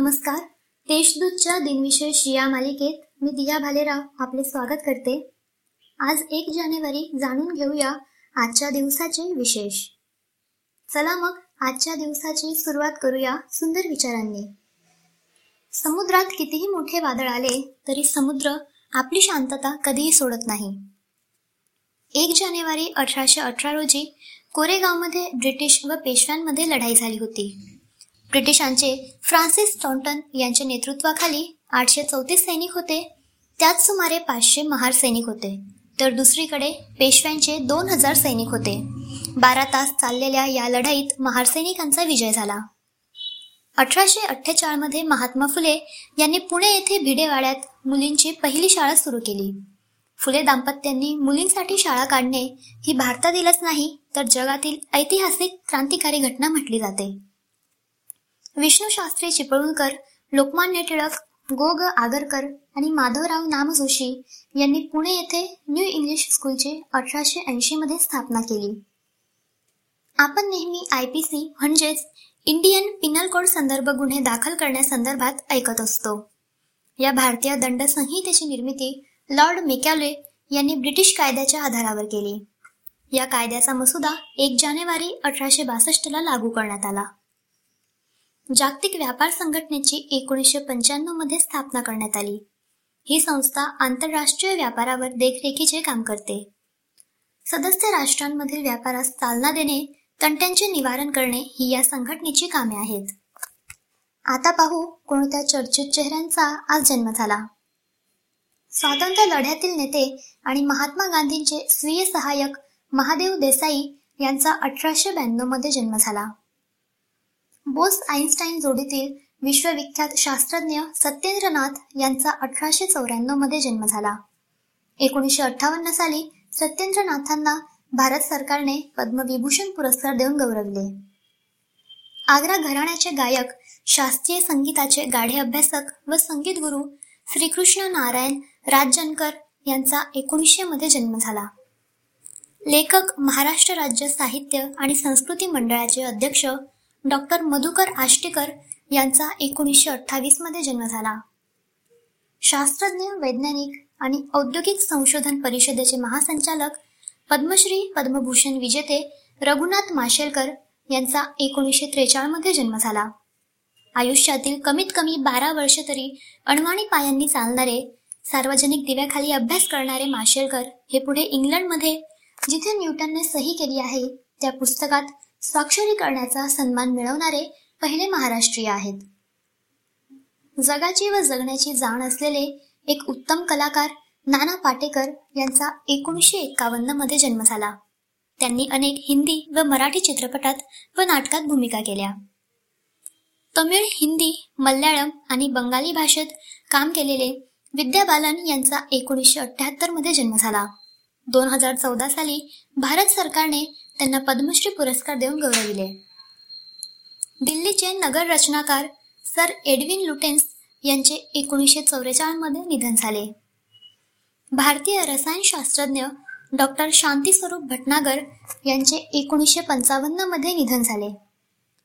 नमस्कार. देशदूतच्या दिनविशेष या मालिकेत मी दिया भालेराव आपले स्वागत करते. आज एक जानेवारी जाणून घेऊया आजच्या दिवसाचे विशेष. चला मग आजच्या दिवसाची सुरुवात करूया सुंदर विचारांनी. समुद्रात कितीही मोठे वादळ आले तरी समुद्र आपली शांतता कधीही सोडत नाही. एक जानेवारी अठराशे अठरा रोजी कोरेगावमध्ये ब्रिटिश व पेशव्यांमध्ये लढाई झाली होती. ब्रिटिशांचे फ्रान्सिस टॉन्टन यांच्या नेतृत्वाखाली आठशे चौतीस सैनिक होते. त्यात सुमारे पाचशे महार सैनिक होते. तर दुसरीकडे पेशव्यांचे दोन हजार सैनिक होते. बारा तास चाललेल्या या लढाईत महार सैनिकांचा विजय झाला. अठराशे अठ्ठेचाळमध्ये महात्मा फुले यांनी पुणे येथे भिडेवाड्यात मुलींची पहिली शाळा सुरू केली. फुले दाम्पत्यांनी मुलींसाठी शाळा काढणे ही भारतातीलच नाही तर जगातील ऐतिहासिक क्रांतिकारी घटना म्हटली जाते. विष्णू शास्त्री चिपळूणकर लोकमान्य टिळक गो ग आगरकर आणि माधवराव नामजोशी यांनी पुणे येथे न्यू इंग्लिश स्कूलची अठराशे ऐंशी मध्ये स्थापना केली. आपण नेहमी आय पी सी म्हणजेच इंडियन पिनल कोड संदर्भ गुन्हे दाखल करण्यासंदर्भात ऐकत असतो. या भारतीय दंड संहितेची निर्मिती लॉर्ड मेकॅले यांनी ब्रिटिश कायद्याच्या आधारावर केली. या कायद्याचा मसुदा एक जानेवारी अठराशे बासष्टला लागू करण्यात आला. जागतिक व्यापार संघटनेची एकोणीसशे पंच्याण्णवमध्ये स्थापना करण्यात आली. ही संस्था आंतरराष्ट्रीय व्यापारावर देखरेखीचे काम करते. सदस्य राष्ट्रांमधील व्यापारास चालना देणे तंट्यांचे निवारण करणे ही या संघटनेची कामे आहेत. आता पाहू कोणत्या चर्चित चेहऱ्यांचा आज जन्म झाला. स्वातंत्र्य लढ्यातील नेते आणि महात्मा गांधींचे स्वीय सहाय्यक महादेव देसाई यांचा अठराशे ब्याण्णवमध्ये जन्म झाला. बोस आईन्स्टाईन जोडीतील विश्वविख्यात शास्त्रज्ञ सत्येंद्रनाथ यांचा अठराशे चौऱ्याण्णवमध्ये जन्म झाला. एकोणीसशे अठ्ठावन्न साली सत्येंद्रनाथांना भारत सरकारने पद्मविभूषण पुरस्कार देऊन गौरवले. आग्रा घराण्याचे गायक शास्त्रीय संगीताचे गाढे अभ्यासक व संगीत गुरु श्रीकृष्ण नारायण राजनकर यांचा एकोणीसशे मध्ये जन्म झाला. लेखक महाराष्ट्र राज्य साहित्य आणि संस्कृती मंडळाचे अध्यक्ष डॉक्टर मधुकर आष्टेकर यांचा एकोणीसशे अठ्ठावीसमध्ये जन्म झाला. शास्त्रज्ञ वैज्ञानिक आणि औद्योगिक संशोधन परिषदेचे महासंचालक पद्मश्री पद्मभूषण विजेते रघुनाथ माशेलकर यांचा एकोणीसशे त्रेचाळमध्ये जन्म झाला. आयुष्यातील कमीत कमी बारा वर्ष तरी अणवाणी पायांनी चालणारे सार्वजनिक दिव्याखाली अभ्यास करणारे माशेलकर हे पुढे इंग्लंडमध्ये जिथे न्यूटनने सही केली आहे त्या पुस्तकात स्वाक्षरी करण्याचा सन्मान मिळवणारे पहिले महाराष्ट्रीय आहेत. जगाची व जगण्याची जाण असलेले एक उत्तम कलाकार नाना पाटेकर यांचा एकोणीसशे एकावन्नमध्ये जन्म झाला. त्यांनी अनेक हिंदी व मराठी चित्रपटात व नाटकात भूमिका केल्या. तमिळ हिंदी मल्याळम आणि बंगाली भाषेत काम केलेले विद्या बालन यांचा एकोणीसशे अठ्ठ्याहत्तरमध्ये जन्म झाला. दोन हजार चौदा साली भारत सरकारने त्यांना पद्मश्री पुरस्कार देऊन गौरविले. दिल्लीचे नगर रचनाकार सर एडविन लुटेन्स यांचे एकोणीसशे चौवेचाळीसमध्ये निधन झाले. भारतीय रसायनशास्त्रज्ञ डॉक्टर शांती स्वरूप भटनागर यांचे एकोणीसशे पंचावन्नमध्ये निधन झाले.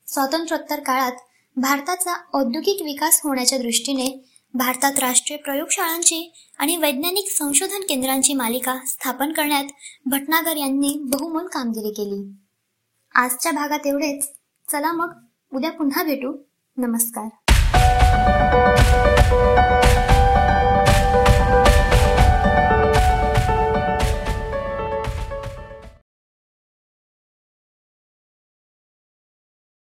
स्वातंत्र्योत्तर काळात भारताचा औद्योगिक विकास होण्याच्या दृष्टीने भारतात राष्ट्रीय प्रयोगशाळांची आणि वैज्ञानिक संशोधन केंद्रांची मालिका स्थापन करण्यात भटनागर यांनी बहुमोल कामगिरी केली. आजच्या भागात एवढेच. चला मग उद्या पुन्हा भेटू. नमस्कार.